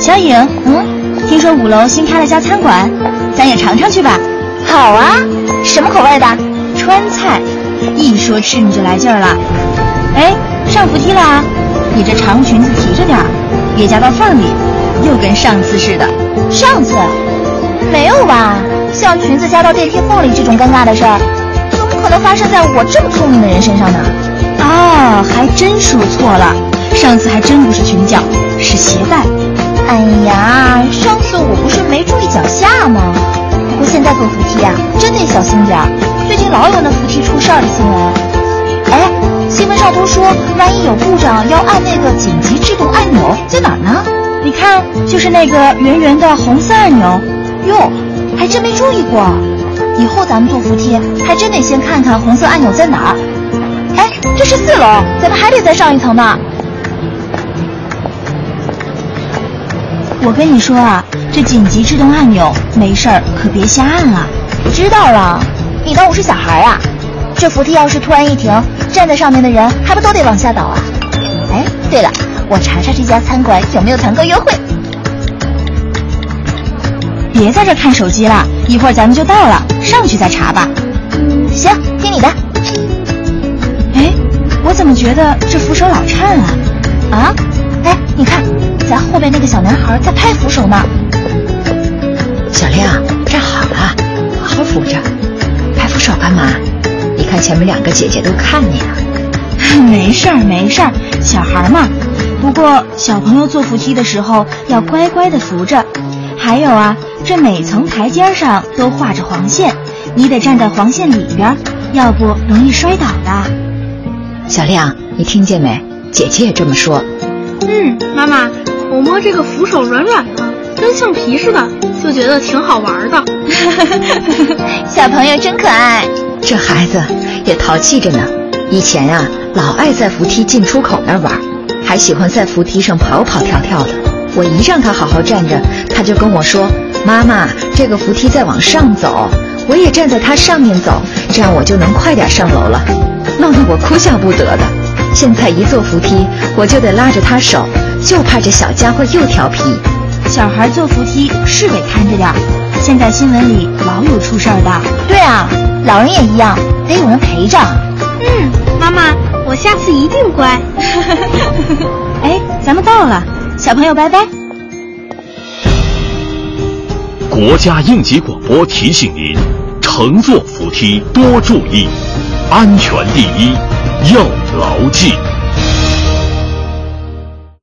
小颖，嗯，听说五楼新开了家餐馆，咱也尝尝去吧。好啊，什么口味的？川菜。一说吃你就来劲儿了。哎，上扶梯了啊！你这长裙子提着点儿，别夹到缝里，又跟上次似的。上次？没有吧？像裙子夹到电梯缝里这种尴尬的事儿，怎么可能发生在我这么聪明的人身上呢？哦，还真说错了，上次还真不是裙角，是鞋带。哎呀，上次我不是没注意脚下吗？不过现在坐扶梯啊，真得小心点儿。最近老有那扶梯出事儿的新闻。哎，新闻上都说，万一有故障要按那个紧急制动按钮，在哪儿呢？你看，就是那个圆圆的红色按钮。哟，还真没注意过。以后咱们坐扶梯，还真得先看看红色按钮在哪儿。哎，这是四楼，咱们还得再上一层呢。我跟你说啊，这紧急制动按钮没事儿可别瞎按啊。知道了，你当我是小孩啊？这扶梯要是突然一停，站在上面的人还不都得往下倒啊？哎，对了，我查查这家餐馆有没有团购优惠。别在这看手机了，一会儿咱们就到了，上去再查吧。嗯，行，听你的。哎，我怎么觉得这扶手老颤啊？啊？哎，你看。咱后边那个小男孩在拍扶手呢。小亮，站好了，好好扶着。拍扶手干嘛？你看前面两个姐姐都看你呢。没事儿，没事儿，小孩嘛。不过小朋友坐扶梯的时候要乖乖的扶着。还有啊，这每层台阶上都画着黄线，你得站在黄线里边，要不容易摔倒的。小亮，你听见没？姐姐也这么说。嗯，妈妈。我摸这个扶手软软的，跟橡皮似的，就觉得挺好玩的。小朋友真可爱，这孩子也淘气着呢。以前呀，老爱在扶梯进出口那儿玩，还喜欢在扶梯上跑跑跳跳的。我一让他好好站着，他就跟我说：“妈妈，这个扶梯在往上走，我也站在它上面走，这样我就能快点上楼了。”弄得我哭笑不得的。现在一坐扶梯，我就得拉着他手。就怕这小家伙又调皮，小孩坐扶梯是得看着点儿。现在新闻里老有出事儿的。对啊，老人也一样，得有人陪着。嗯，妈妈，我下次一定乖。哎，咱们到了，小朋友拜拜。国家应急广播提醒您：乘坐扶梯多注意，安全第一，要牢记。